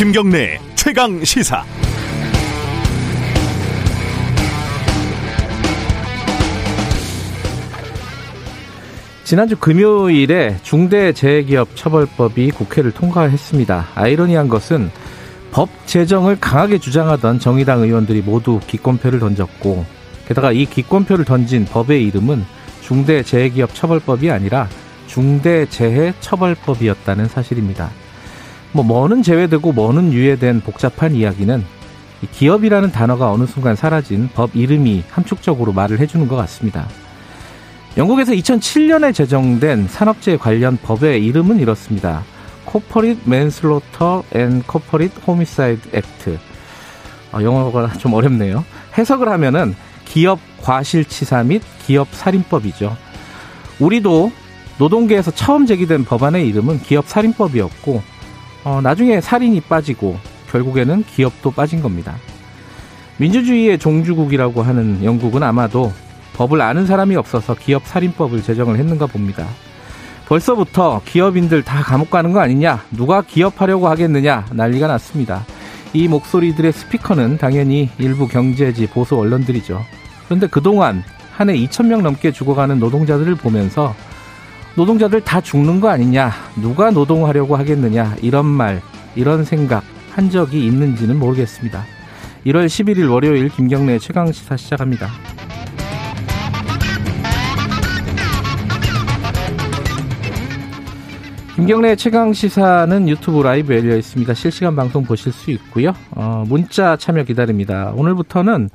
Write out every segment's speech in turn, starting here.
김경래 최강 시사. 지난주 금요일에 중대재해기업 처벌법이 국회를 통과했습니다. 아이러니한 것은 법 제정을 강하게 주장하던 정의당 의원들이 모두 기권표를 던졌고 게다가 이 기권표를 던진 법의 이름은 중대재해기업 처벌법이 아니라 중대재해처벌법이었다는 사실입니다. 뭐 뭐는 제외되고 뭐는 유예된 복잡한 이야기는 기업이라는 단어가 어느 순간 사라진 법 이름이 함축적으로 말을 해주는 것 같습니다. 영국에서 2007년에 제정된 산업재해 관련 법의 이름은 이렇습니다. Corporate Manslaughter and Corporate Homicide Act. 아, 영어가 좀 어렵네요. 해석을 하면은 기업 과실치사 및 기업 살인법이죠. 우리도 노동계에서 처음 제기된 법안의 이름은 기업 살인법이었고 어, 나중에 살인이 빠지고 결국에는 기업도 빠진 겁니다. 민주주의의 종주국이라고 하는 영국은 아마도 법을 아는 사람이 없어서 기업 살인법을 제정을 했는가 봅니다. 벌써부터 기업인들 다 감옥 가는 거 아니냐? 누가 기업하려고 하겠느냐? 난리가 났습니다. 이 목소리들의 스피커는 당연히 일부 경제지 보수 언론들이죠. 그런데 그동안 한 해 2천명 넘게 죽어가는 노동자들을 보면서 노동자들 다 죽는 거 아니냐, 누가 노동하려고 하겠느냐, 이런 말, 이런 생각 한 적이 있는지는 모르겠습니다. 1월 11일 월요일 김경래 최강시사 시작합니다. 김경래 최강 시사는 유튜브 라이브 열려 있습니다. 실시간 방송 보실 수 있고요. 어, 문자 참여 기다립니다. 오늘부터는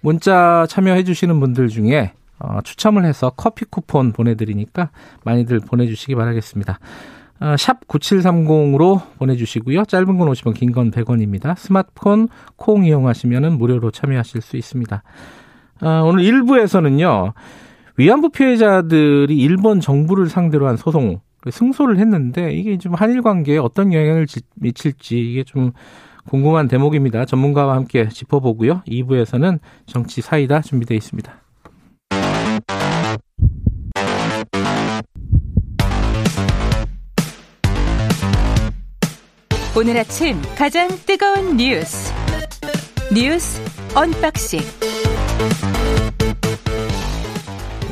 문자 참여해 주시는 분들 중에 어, 추첨을 해서 커피 쿠폰 보내드리니까 많이들 보내주시기 바라겠습니다. 어, 샵 9730으로 보내주시고요. 짧은 건 50원, 긴 건 100원입니다. 스마트폰 콩 이용하시면 무료로 참여하실 수 있습니다. 어, 오늘 1부에서는요. 위안부 피해자들이 일본 정부를 상대로 한 소송 승소를 했는데 이게 좀 한일 관계에 어떤 영향을 미칠지 이게 좀 궁금한 대목입니다. 전문가와 함께 짚어보고요. 2부에서는 정치 사이다 준비되어 있습니다. 오늘 아침 가장 뜨거운 뉴스 뉴스 unboxing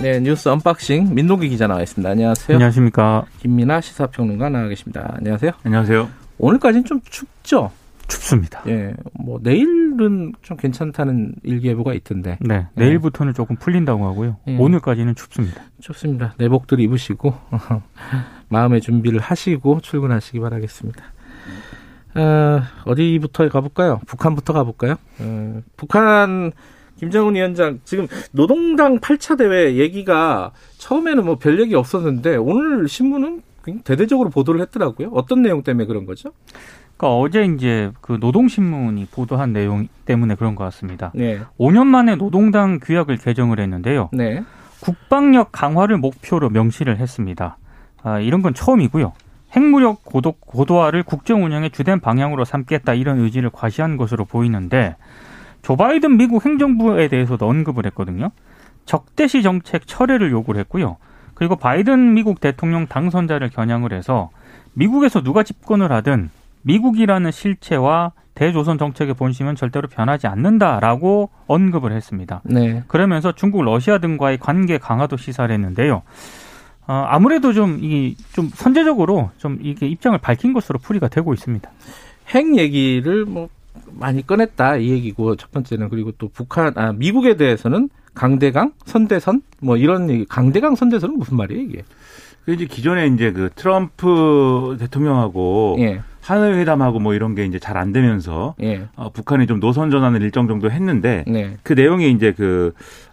네 뉴스 unboxing 민동기 기자 나와 있습니다. 안녕하세요. 안녕하십니까. 김민아 시사평론가 나와 계십니다. 안녕하세요. 안녕하세요. 오늘까지는 좀 춥죠? 춥습니다. 예, 뭐 내일은 좀 괜찮다는 일기예보가 있던데. 네, 예. 내일부터는 조금 풀린다고 하고요. 예. 오늘까지는 춥습니다. 춥습니다. 내복들 입으시고 마음의 준비를 하시고 출근하시기 바라겠습니다. 어, 어디부터 가볼까요? 북한부터 가볼까요? 어, 북한 김정은 위원장 지금 노동당 8차 대회 얘기가 처음에는 뭐 별 얘기 없었는데 오늘 신문은 대대적으로 보도를 했더라고요. 어떤 내용 때문에 그런 거죠? 그러니까 어제 이제 그 노동신문이 보도한 내용 때문에 그런 것 같습니다. 네. 5년 만에 노동당 규약을 개정을 했는데요. 네. 국방력 강화를 목표로 명시를 했습니다. 아, 이런 건 처음이고요. 핵무력 고도, 고도화를 국정 운영의 주된 방향으로 삼겠다 이런 의지를 과시한 것으로 보이는데 조 바이든 미국 행정부에 대해서도 언급을 했거든요. 적대시 정책 철회를 요구를 했고요. 그리고 바이든 미국 대통령 당선자를 겨냥을 해서 미국에서 누가 집권을 하든 미국이라는 실체와 대조선 정책의 본심은 절대로 변하지 않는다라고 언급을 했습니다. 네. 그러면서 중국, 러시아 등과의 관계 강화도 시사를 했는데요. 어, 아무래도 좀, 이, 좀 선제적으로 좀 이게 입장을 밝힌 것으로 풀이가 되고 있습니다. 핵 얘기를 뭐 많이 꺼냈다 이 얘기고 첫 번째는 그리고 또 북한, 아, 미국에 대해서는 강대강, 선대선 뭐 이런 얘기, 강대강, 선대선은 무슨 말이에요 이게? 그 이제 기존에 이제 그 트럼프 대통령하고 예. 하늘 회담하고 뭐 이런 게 이제 잘 안 되면서 예. 어, 북한이 좀 노선 전환을 일정 정도 했는데 네. 그 내용이 이제 그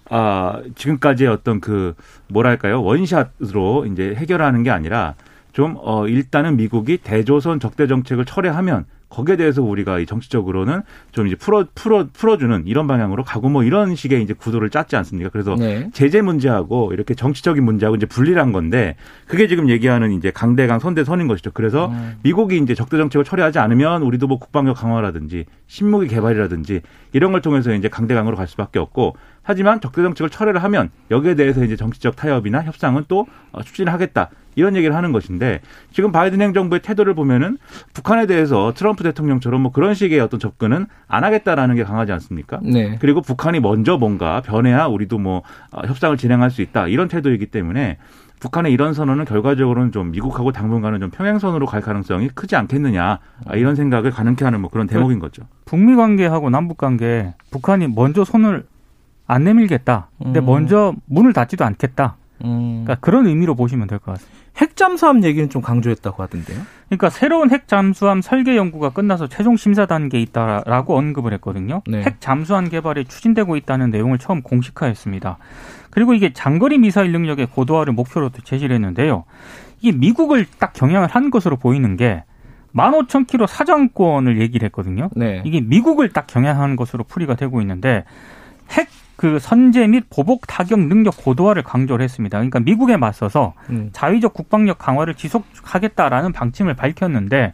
아, 지금까지의 어떤 그 뭐랄까요 원샷으로 이제 해결하는 게 아니라 좀 어, 일단은 미국이 대조선 적대 정책을 철회하면 거기에 대해서 우리가 이 정치적으로는 좀 이제 풀어 풀어 풀어주는 이런 방향으로 가고 뭐 이런 식의 이제 구도를 짰지 않습니까? 그래서 네. 제재 문제하고 이렇게 정치적인 문제하고 이제 분리한 건데 그게 지금 얘기하는 이제 강대강 선대선인 것이죠. 그래서 음. 미국이 이제 적대 정책을 처리하지 않으면 우리도 뭐 국방력 강화라든지 신무기 개발이라든지 이런 걸 통해서 이제 강대강으로 갈 수밖에 없고 하지만 적대 정책을 철회를 하면 여기에 대해서 이제 정치적 타협이나 협상은 또 어, 추진을 하겠다. 이런 얘기를 하는 것인데 지금 바이든 행정부의 태도를 보면은 북한에 대해서 트럼프 대통령처럼 뭐 그런 식의 어떤 접근은 안 하겠다라는 게 강하지 않습니까? 네. 그리고 북한이 먼저 뭔가 변해야 우리도 뭐 어, 협상을 진행할 수 있다 이런 태도이기 때문에 북한의 이런 선언은 결과적으로는 좀 미국하고 당분간은 좀 평행선으로 갈 가능성이 크지 않겠느냐 아, 이런 생각을 가능케 하는 뭐 그런 대목인 거죠. 북미 관계하고 남북 관계 북한이 먼저 손을 안 내밀겠다. 근데 음. 먼저 문을 닫지도 않겠다. 음. 그러니까 그런 의미로 보시면 될 것 같습니다. 핵 잠수함 얘기는 좀 강조했다고 하던데요. 그러니까 새로운 핵 잠수함 설계 연구가 끝나서 최종 심사 단계에 있다라고 언급을 했거든요. 네. 핵 잠수함 개발이 추진되고 있다는 내용을 처음 공식화했습니다. 그리고 이게 장거리 미사일 능력의 고도화를 목표로 제시를 했는데요. 이게 미국을 딱 경향을 한 것으로 보이는 게 15,000km 사정권을 얘기를 했거든요. 네. 이게 미국을 딱 경향한 것으로 풀이가 되고 있는데 핵 그 선제 및 보복 타격 능력 고도화를 강조를 했습니다. 그러니까 미국에 맞서서 음. 자위적 국방력 강화를 지속하겠다라는 방침을 밝혔는데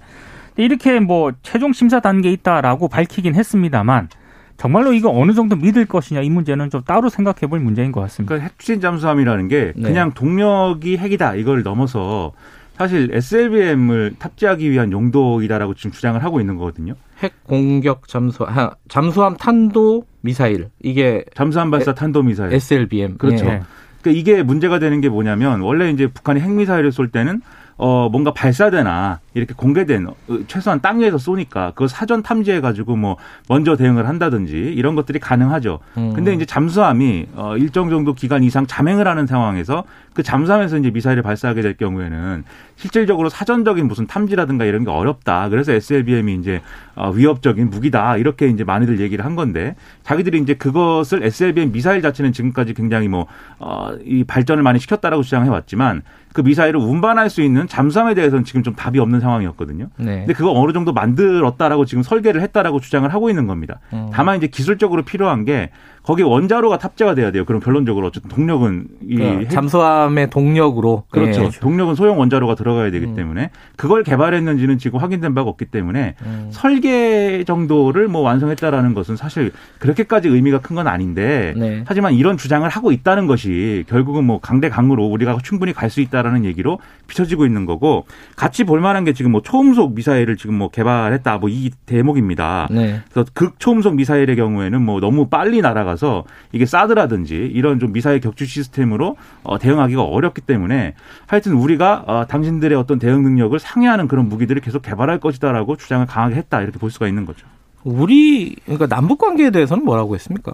이렇게 뭐 최종 심사 단계에 있다라고 밝히긴 했습니다만 정말로 이거 어느 정도 믿을 것이냐 이 문제는 좀 따로 생각해 볼 문제인 것 같습니다. 그러니까 핵추진 잠수함이라는 게 네. 그냥 동력이 핵이다 이걸 넘어서 사실 SLBM을 탑재하기 위한 용도이다라고 지금 주장을 하고 있는 거거든요. 핵 공격 잠수 잠수함 탄도 미사일 이게 잠수함 발사 탄도 미사일 SLBM 그렇죠. 예. 그러니까 이게 문제가 되는 게 뭐냐면 원래 이제 북한이 핵 미사일을 쏠 때는 어, 뭔가 발사되나 이렇게 공개된 어, 최소한 땅 위에서 쏘니까 그거 사전 탐지해 가지고 뭐 먼저 대응을 한다든지 이런 것들이 가능하죠. 음. 근데 이제 잠수함이 어, 일정 정도 기간 이상 잠행을 하는 상황에서 그 잠수함에서 이제 미사일을 발사하게 될 경우에는 실질적으로 사전적인 무슨 탐지라든가 이런 게 어렵다. 그래서 SLBM이 이제 어, 위협적인 무기다. 이렇게 이제 많이들 얘기를 한 건데 자기들이 이제 그것을 SLBM 미사일 자체는 지금까지 굉장히 뭐, 어, 이 발전을 많이 시켰다라고 주장해 왔지만 그 미사일을 운반할 수 있는 잠수함에 대해서는 지금 좀 답이 없는 상황이었거든요. 네. 근데 그거 어느 정도 만들었다라고 지금 설계를 했다라고 주장을 하고 있는 겁니다. 음. 다만 이제 기술적으로 필요한 게 거기 원자로가 탑재가 돼야 돼요. 그럼 결론적으로 어쨌든 동력은 이 그러니까 잠수함의 동력으로 그렇죠. 예. 동력은 소형 원자로가 들어가야 되기 음. 때문에 그걸 개발했는지는 지금 확인된 바가 없기 때문에 음. 설계 정도를 뭐 완성했다라는 것은 사실 그렇게까지 의미가 큰 건 아닌데 네. 하지만 이런 주장을 하고 있다는 것이 결국은 뭐 강대 강으로 우리가 충분히 갈 수 있다라는 얘기로 비춰지고 있는 거고 같이 볼 만한 게 지금 뭐 초음속 미사일을 지금 뭐 개발했다 뭐 이 대목입니다. 네. 그래서 극초음속 미사일의 경우에는 뭐 너무 빨리 날아가서 이게 사드라든지 이런 좀 미사일 격추 시스템으로 어, 대응하기가 어렵기 때문에 하여튼 우리가 어, 당신들의 어떤 대응 능력을 상회하는 그런 무기들을 계속 개발할 것이다라고 주장을 강하게 했다 이렇게 볼 수가 있는 거죠. 우리 그러니까 남북 관계에 대해서는 뭐라고 했습니까?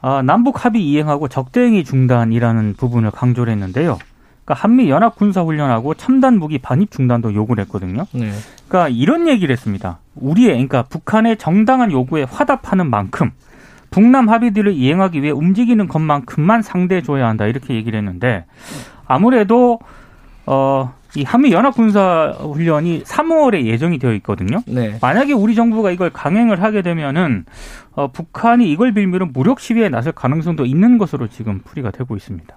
아, 남북 합의 이행하고 적대행위 중단이라는 부분을 강조를 했는데요. 그러니까 한미 연합 군사 훈련하고 첨단 무기 반입 중단도 요구를 했거든요. 네. 그러니까 이런 얘기를 했습니다. 우리의 그러니까 북한의 정당한 요구에 화답하는 만큼 북남 합의들을 이행하기 위해 움직이는 것만큼만 상대해 줘야 한다 이렇게 얘기를 했는데 아무래도 어. 이 한미 연합 군사 훈련이 3월에 예정이 되어 있거든요. 네. 만약에 우리 정부가 이걸 강행을 하게 되면은 어, 북한이 이걸 빌미로 무력 시위에 나설 가능성도 있는 것으로 지금 풀이가 되고 있습니다.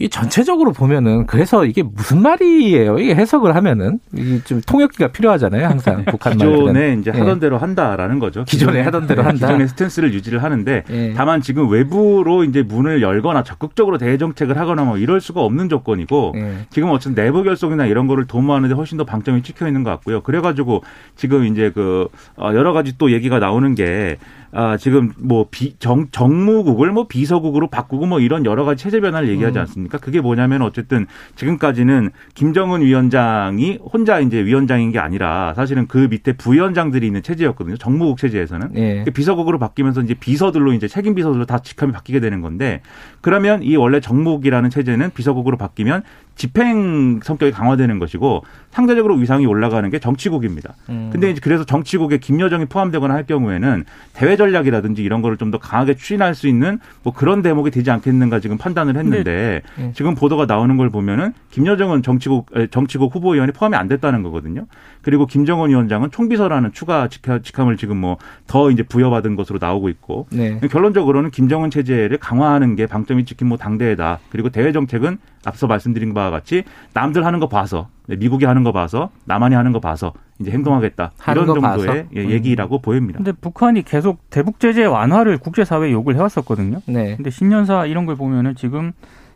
이 전체적으로 보면은 그래서 이게 무슨 말이에요? 이게 해석을 하면은 좀 통역기가 필요하잖아요. 항상 북한 말들은. 기존에 이제 하던 예. 대로 한다라는 거죠. 기존에 하던 대로 한다. 기존의 스탠스를 유지를 하는데 예. 다만 지금 외부로 이제 문을 열거나 적극적으로 대외 정책을 하거나 뭐 이럴 수가 없는 조건이고 예. 지금 어쨌든 내부 결속이나 이런 거를 도모하는데 훨씬 더 방점이 찍혀 있는 것 같고요. 그래가지고 지금 이제 그 어, 여러 가지 또 얘기가 나오는 게 아, 지금 뭐 비, 정, 정무국을 뭐 비서국으로 바꾸고 뭐 이런 여러 가지 체제 변화를 얘기하지 음. 않습니까? 그게 뭐냐면 어쨌든 지금까지는 김정은 위원장이 혼자 이제 위원장인 게 아니라 사실은 그 밑에 부위원장들이 있는 체제였거든요. 정무국 체제에서는. 네. 비서국으로 바뀌면서 이제 비서들로 이제 책임 비서들로 다 직함이 바뀌게 되는 건데 그러면 이 원래 정무국이라는 체제는 비서국으로 바뀌면 집행 성격이 강화되는 것이고 상대적으로 위상이 올라가는 게 정치국입니다. 음. 근데 이제 그래서 정치국에 김여정이 포함되거나 할 경우에는 대외 전략이라든지 이런 거를 좀 더 강하게 추진할 수 있는 뭐 그런 대목이 되지 않겠는가 지금 판단을 했는데 네. 지금 보도가 나오는 걸 보면은 김여정은 정치국 정치국 후보위원이 포함이 안 됐다는 거거든요. 그리고 김정은 위원장은 총비서라는 추가 직함을 지금 뭐 더 이제 부여받은 것으로 나오고 있고 네. 결론적으로는 김정은 체제를 강화하는 게 방점이 찍힌 뭐 당대회다. 그리고 대외 정책은 앞서 말씀드린 바와 같이 남들 하는 거 봐서 네, 미국이 하는 거 봐서 남한이 하는 거 봐서 이제 행동하겠다 이런 정도의 예, 음. 얘기라고 음. 보입니다. 근데 북한이 계속 대북 제재 완화를 국제사회에 요구를 해왔었거든요. 네. 근데 신년사 이런 걸 보면은 지금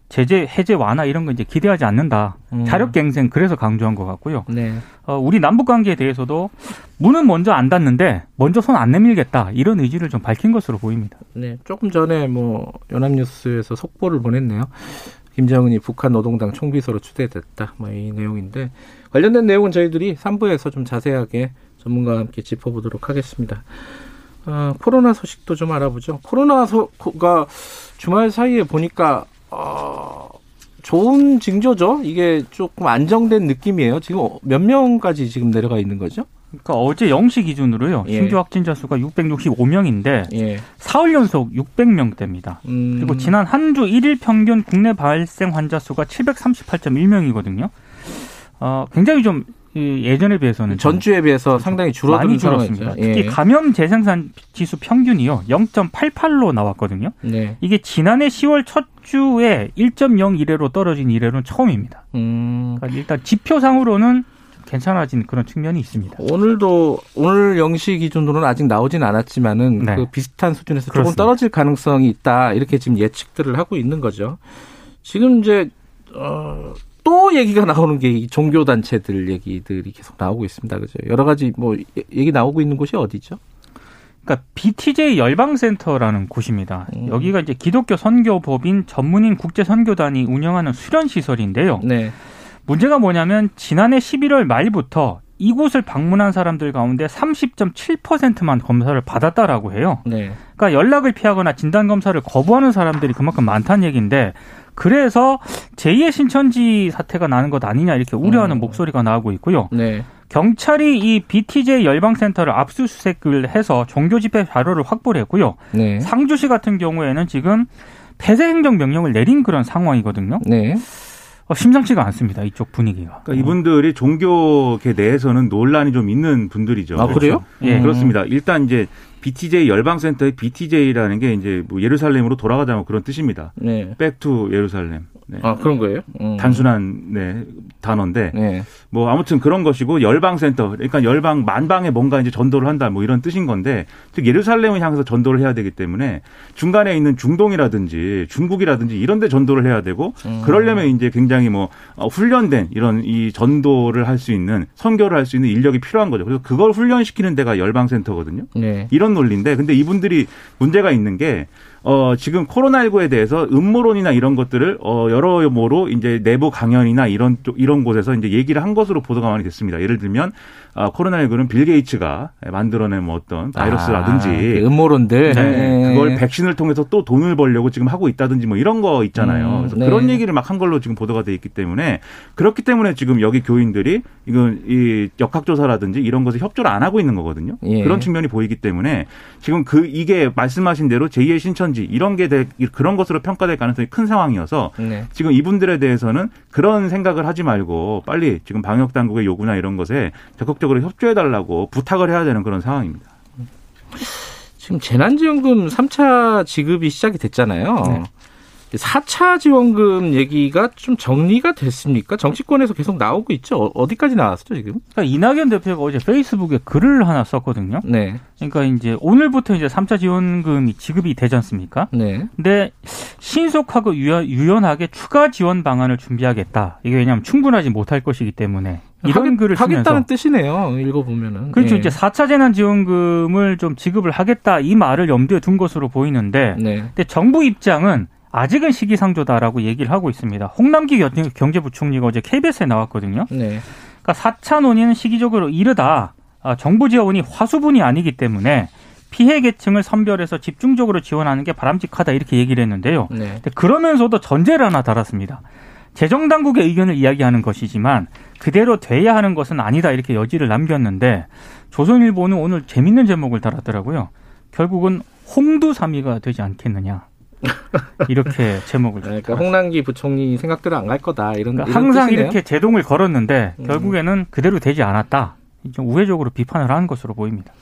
제재 해제 완화 이런 거 이제 기대하지 않는다. 음. 자력갱생 그래서 강조한 것 같고요. 네. 어, 우리 남북 관계에 대해서도 문은 먼저 안 닫는데 먼저 손 안 내밀겠다 이런 의지를 좀 밝힌 것으로 보입니다. 네, 조금 전에 뭐 연합뉴스에서 속보를 보냈네요. 김정은이 북한 노동당 총비서로 추대됐다. 뭐 이 내용인데 관련된 내용은 저희들이 3부에서 좀 자세하게 전문가와 함께 짚어보도록 하겠습니다. 어, 코로나 소식도 좀 알아보죠. 코로나가 주말 사이에 보니까 어, 좋은 징조죠. 이게 조금 안정된 느낌이에요. 지금 몇 명까지 지금 내려가 있는 거죠? 그러니까 어제 0시 기준으로요. 예. 신규 확진자 수가 665명인데 예. 사흘 연속 600명대입니다. 음. 그리고 지난 한 주 1일 평균 국내 발생 환자 수가 738.1명이거든요. 어, 굉장히 좀 예전에 비해서는 전주에 비해서 상당히 줄어든 많이 줄었습니다. 예. 특히 감염 재생산 지수 평균이요 0.88로 나왔거든요. 네. 이게 지난해 10월 첫 주에 1.01회로 떨어진 이래로는 처음입니다. 음. 그러니까 일단 지표상으로는 괜찮아진 그런 측면이 있습니다. 오늘도 오늘 0시 기준으로는 아직 나오진 않았지만은 네. 그 비슷한 수준에서 그렇습니다. 조금 떨어질 가능성이 있다 이렇게 지금 예측들을 하고 있는 거죠. 지금 이제 어, 또 얘기가 나오는 게이 종교 단체들 얘기들이 계속 나오고 있습니다. 그죠? 여러 가지 뭐 얘기 나오고 있는 곳이 어디죠? 그러니까 BTJ 열방센터라는 곳입니다. 음. 여기가 이제 기독교 선교법인 전문인 국제 선교단이 운영하는 수련 시설인데요. 네. 문제가 뭐냐면 지난해 11월 말부터 이곳을 방문한 사람들 가운데 30.7%만 검사를 받았다라고 해요. 네. 그러니까 연락을 피하거나 진단 검사를 거부하는 사람들이 그만큼 많다는 얘기인데 그래서 제2의 신천지 사태가 나는 것 아니냐 이렇게 우려하는 음. 목소리가 나오고 있고요. 네. 경찰이 이 BTJ 열방센터를 압수수색을 해서 종교 집회 자료를 확보를 했고요. 네. 상주시 같은 경우에는 지금 폐쇄 행정 명령을 내린 그런 상황이거든요. 네. 어, 심상치가 않습니다. 이쪽 분위기가. 그러니까 이분들이 종교계 내에서는 논란이 좀 있는 분들이죠. 아, 그래요? 예. 음. 그렇습니다. 일단 이제 BTJ 열방센터의 BTJ라는 게 이제 뭐 예루살렘으로 돌아가자면 그런 뜻입니다. 네. Back to 예루살렘. 네. 아 그런 거예요? 음. 단순한 네, 단어인데 네. 뭐 아무튼 그런 것이고 열방센터 그러니까 열방 만방에 뭔가 이제 전도를 한다 뭐 이런 뜻인 건데 즉 예루살렘을 향해서 전도를 해야 되기 때문에 중간에 있는 중동이라든지 중국이라든지 이런 데 전도를 해야 되고 음. 그러려면 이제 굉장히 뭐 어, 훈련된 이런 이 전도를 할 수 있는 선교를 할 수 있는 인력이 필요한 거죠. 그래서 그걸 훈련시키는 데가 열방센터거든요. 네. 이런 논리인데 근데 이분들이 문제가 있는 게 어, 지금 코로나19에 대해서 음모론이나 이런 것들을 어, 여러모로 이제 내부 강연이나 이런 이런 곳에서 이제 얘기를 한 것으로 보도가 많이 됐습니다. 예를 들면 아, 코로나19는 빌 게이츠가 만들어낸 뭐 어떤 바이러스라든지 아, 그 음모론들 네, 네. 그걸 백신을 통해서 또 돈을 벌려고 지금 하고 있다든지 뭐 이런 거 있잖아요. 음, 그래서 네. 그런 얘기를 막 한 걸로 지금 보도가 돼 있기 때문에 그렇기 때문에 지금 여기 교인들이 이건 이 역학조사라든지 이런 것을 협조를 안 하고 있는 거거든요. 예. 그런 측면이 보이기 때문에 지금 그 이게 말씀하신 대로 제2의 신천 지 이런 게 되, 그런 것으로 평가될 가능성이 큰 상황이어서 네. 지금 이분들에 대해서는 그런 생각을 하지 말고 빨리 지금 방역 당국의 요구나 이런 것에 적극적으로 적극적으로 협조해 달라고 부탁을 해야 되는 그런 상황입니다. 지금 재난지원금 3차 지급이 시작이 됐잖아요. 네. 4차 지원금 얘기가 좀 정리가 됐습니까? 정치권에서 계속 나오고 있죠. 어디까지 나왔죠, 지금? 그러니까 이낙연 대표가 어제 페이스북에 글을 하나 썼거든요. 네. 그러니까 이제 오늘부터 이제 3차 지원금이 지급이 되지 않습니까? 네. 근데 신속하고 유연 하게 추가 지원 방안을 준비하겠다. 이게 왜냐하면 충분하지 못할 것이기 때문에 이런 하겠, 글을 쓰면서 하겠다는 뜻이네요. 읽어보면은. 그렇죠. 네. 이제 4차 재난지원금을 좀 지급을 하겠다 이 말을 염두에 둔 것으로 보이는데 네. 근데 정부 입장은 아직은 시기상조다라고 얘기를 하고 있습니다. 홍남기 경제부총리가 어제 KBS에 나왔거든요. 네. 그러니까 4차 논의는 시기적으로 이르다. 아, 정부 지원이 화수분이 아니기 때문에 피해 계층을 선별해서 집중적으로 지원하는 게 바람직하다 이렇게 얘기를 했는데요. 네. 그러면서도 전제를 하나 달았습니다. 재정 당국의 의견을 이야기하는 것이지만 그대로 돼야 하는 것은 아니다 이렇게 여지를 남겼는데 조선일보는 오늘 재밌는 제목을 달았더라고요. 결국은 홍두삼이가 되지 않겠느냐. 이렇게 제목을. 그러니까 홍남기 부총리 생각대로 안 갈 거다 이런. 그러니까 이런 항상 뜻이네요. 이렇게 제동을 걸었는데 음. 결국에는 그대로 되지 않았다. 좀 우회적으로 비판을 하는 것으로 보입니다.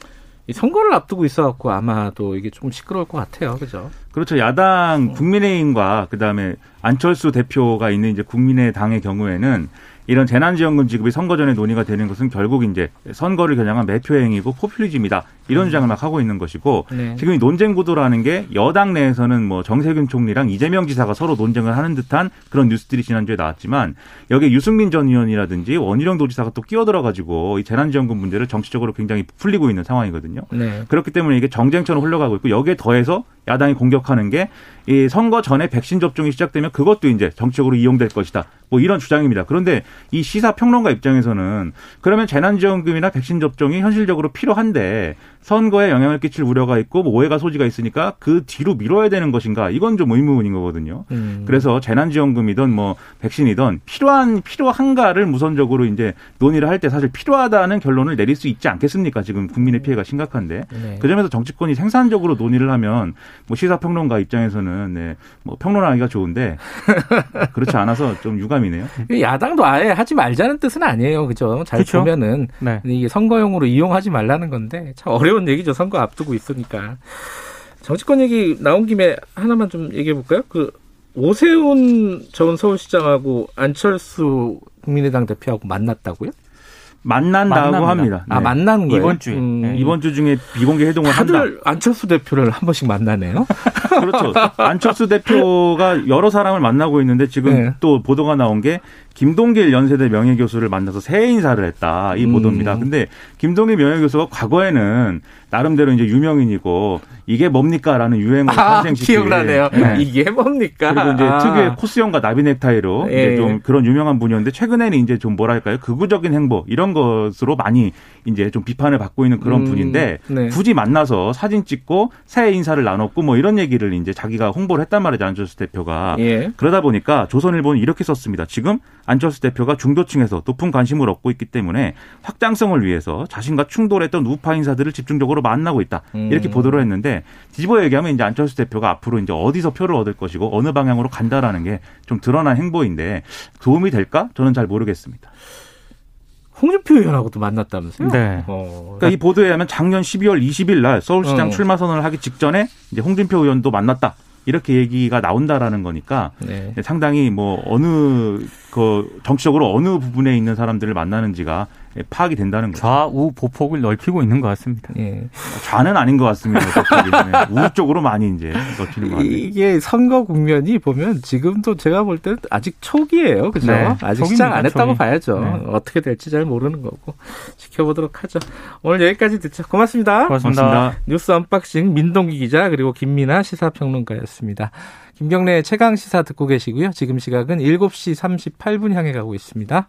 선거를 앞두고 있어갖고 아마도 이게 좀 시끄러울 것 같아요, 그죠? 그렇죠. 야당 국민의힘과 그 다음에 안철수 대표가 있는 이제 국민의당의 경우에는 이런 재난지원금 지급이 선거 전에 논의가 되는 것은 결국 이제 선거를 겨냥한 매표 행위고 포퓰리즘이다 이런 음. 주장을 막 하고 있는 것이고 네. 지금 이 논쟁 구도라는 게 여당 내에서는 뭐 정세균 총리랑 이재명 지사가 서로 논쟁을 하는 듯한 그런 뉴스들이 지난주에 나왔지만 여기에 유승민 전 의원이라든지 원희룡 도지사가 또 끼어들어 가지고 이 재난지원금 문제를 정치적으로 굉장히 풀리고 있는 상황이거든요. 네. 그렇기 때문에 이게 정쟁처럼 흘러가고 있고 여기에 더해서 야당이 공격 하는 게 이 선거 전에 백신 접종이 시작되면 그것도 이제 정치적으로 이용될 것이다. 뭐 이런 주장입니다. 그런데 이 시사 평론가 입장에서는 그러면 재난지원금이나 백신 접종이 현실적으로 필요한데 선거에 영향을 끼칠 우려가 있고 뭐 오해가 소지가 있으니까 그 뒤로 미뤄야 되는 것인가 이건 좀 의문인 거거든요. 음. 그래서 재난지원금이든 뭐 백신이든 필요한 필요한가를 우선적으로 이제 논의를 할 때 사실 필요하다는 결론을 내릴 수 있지 않겠습니까? 지금 국민의 피해가 심각한데 네. 그 점에서 정치권이 생산적으로 논의를 하면 뭐 시사평 론가 입장에서는 네, 뭐 평론하기가 좋은데 그렇지 않아서 좀 유감이네요. 야당도 아예 하지 말자는 뜻은 아니에요, 그죠? 잘 그렇죠? 보면은 네. 이게 선거용으로 이용하지 말라는 건데 참. 어려운 얘기죠. 선거 앞두고 있으니까. 정치권 얘기 나온 김에 하나만 좀 얘기해 볼까요? 그 오세훈 전 서울시장하고 안철수 국민의당 대표하고 만났다고요? 만난다고 만납니다. 합니다. 아, 네. 아 만나는 거예요? 이번 주 음. 네. 이번 주 중에 비공개 회동을 다들 한다. 안철수 대표를 한 번씩 만나네요. 그렇죠. 안철수 대표가 여러 사람을 만나고 있는데 지금 네. 또 보도가 나온 게 김동길 연세대 명예교수를 만나서 새해 인사를 했다 이 음. 보도입니다. 근데 김동길 명예교수가 과거에는 나름대로 이제 유명인이고 이게 뭡니까라는 유행을 아, 탄생시킨 기억나네요. 네. 이게 뭡니까? 그리고 이제 아. 특유의 코스형과 나비 넥타이로 예. 이제 좀 그런 유명한 분이었는데 최근에는 이제 좀 뭐랄까요 극우적인 행보 이런 것으로 많이 이제 좀 비판을 받고 있는 그런 음. 분인데 네. 굳이 만나서 사진 찍고 새해 인사를 나눴고 뭐 이런 얘기를 이제 자기가 홍보를 했단 말이죠 안철수 대표가 예. 그러다 보니까 조선일보는 이렇게 썼습니다. 지금 안철수 대표가 중도층에서 높은 관심을 얻고 있기 때문에 확장성을 위해서 자신과 충돌했던 우파 인사들을 집중적으로 만나고 있다. 이렇게 음. 보도를 했는데 뒤집어 얘기하면 이제 안철수 대표가 앞으로 이제 어디서 표를 얻을 것이고 어느 방향으로 간다라는 게 좀 드러난 행보인데 도움이 될까? 저는 잘 모르겠습니다. 홍준표 의원하고도 만났다면서요? 네. 어. 그러니까 이 보도에 하면 작년 12월 20일 날 서울시장 어. 출마 선언을 하기 직전에 이제 홍준표 의원도 만났다. 이렇게 얘기가 나온다라는 거니까 네. 상당히 뭐 어느 그 정치적으로 어느 부분에 있는 사람들을 만나는지가 예, 파악이 된다는 거죠. 좌우 보폭을 넓히고 있는 것 같습니다. 예. 좌는 아닌 것 같습니다. 우측 쪽으로 많이 이제 넓히는 것 같아요. 이게 선거 국면이 보면 지금도 제가 볼 때는 아직 초기예요. 그죠? 네. 아직 시작 안 했다고 초기. 봐야죠. 네. 어떻게 될지 잘 모르는 거고 지켜보도록 하죠. 오늘 여기까지 듣죠. 고맙습니다. 고맙습니다. 고맙습니다. 뉴스 언박싱 민동기 기자 그리고 김민아 시사평론가였습니다. 김경래 최강 시사 듣고 계시고요. 지금 시각은 7시 38분 향해 가고 있습니다.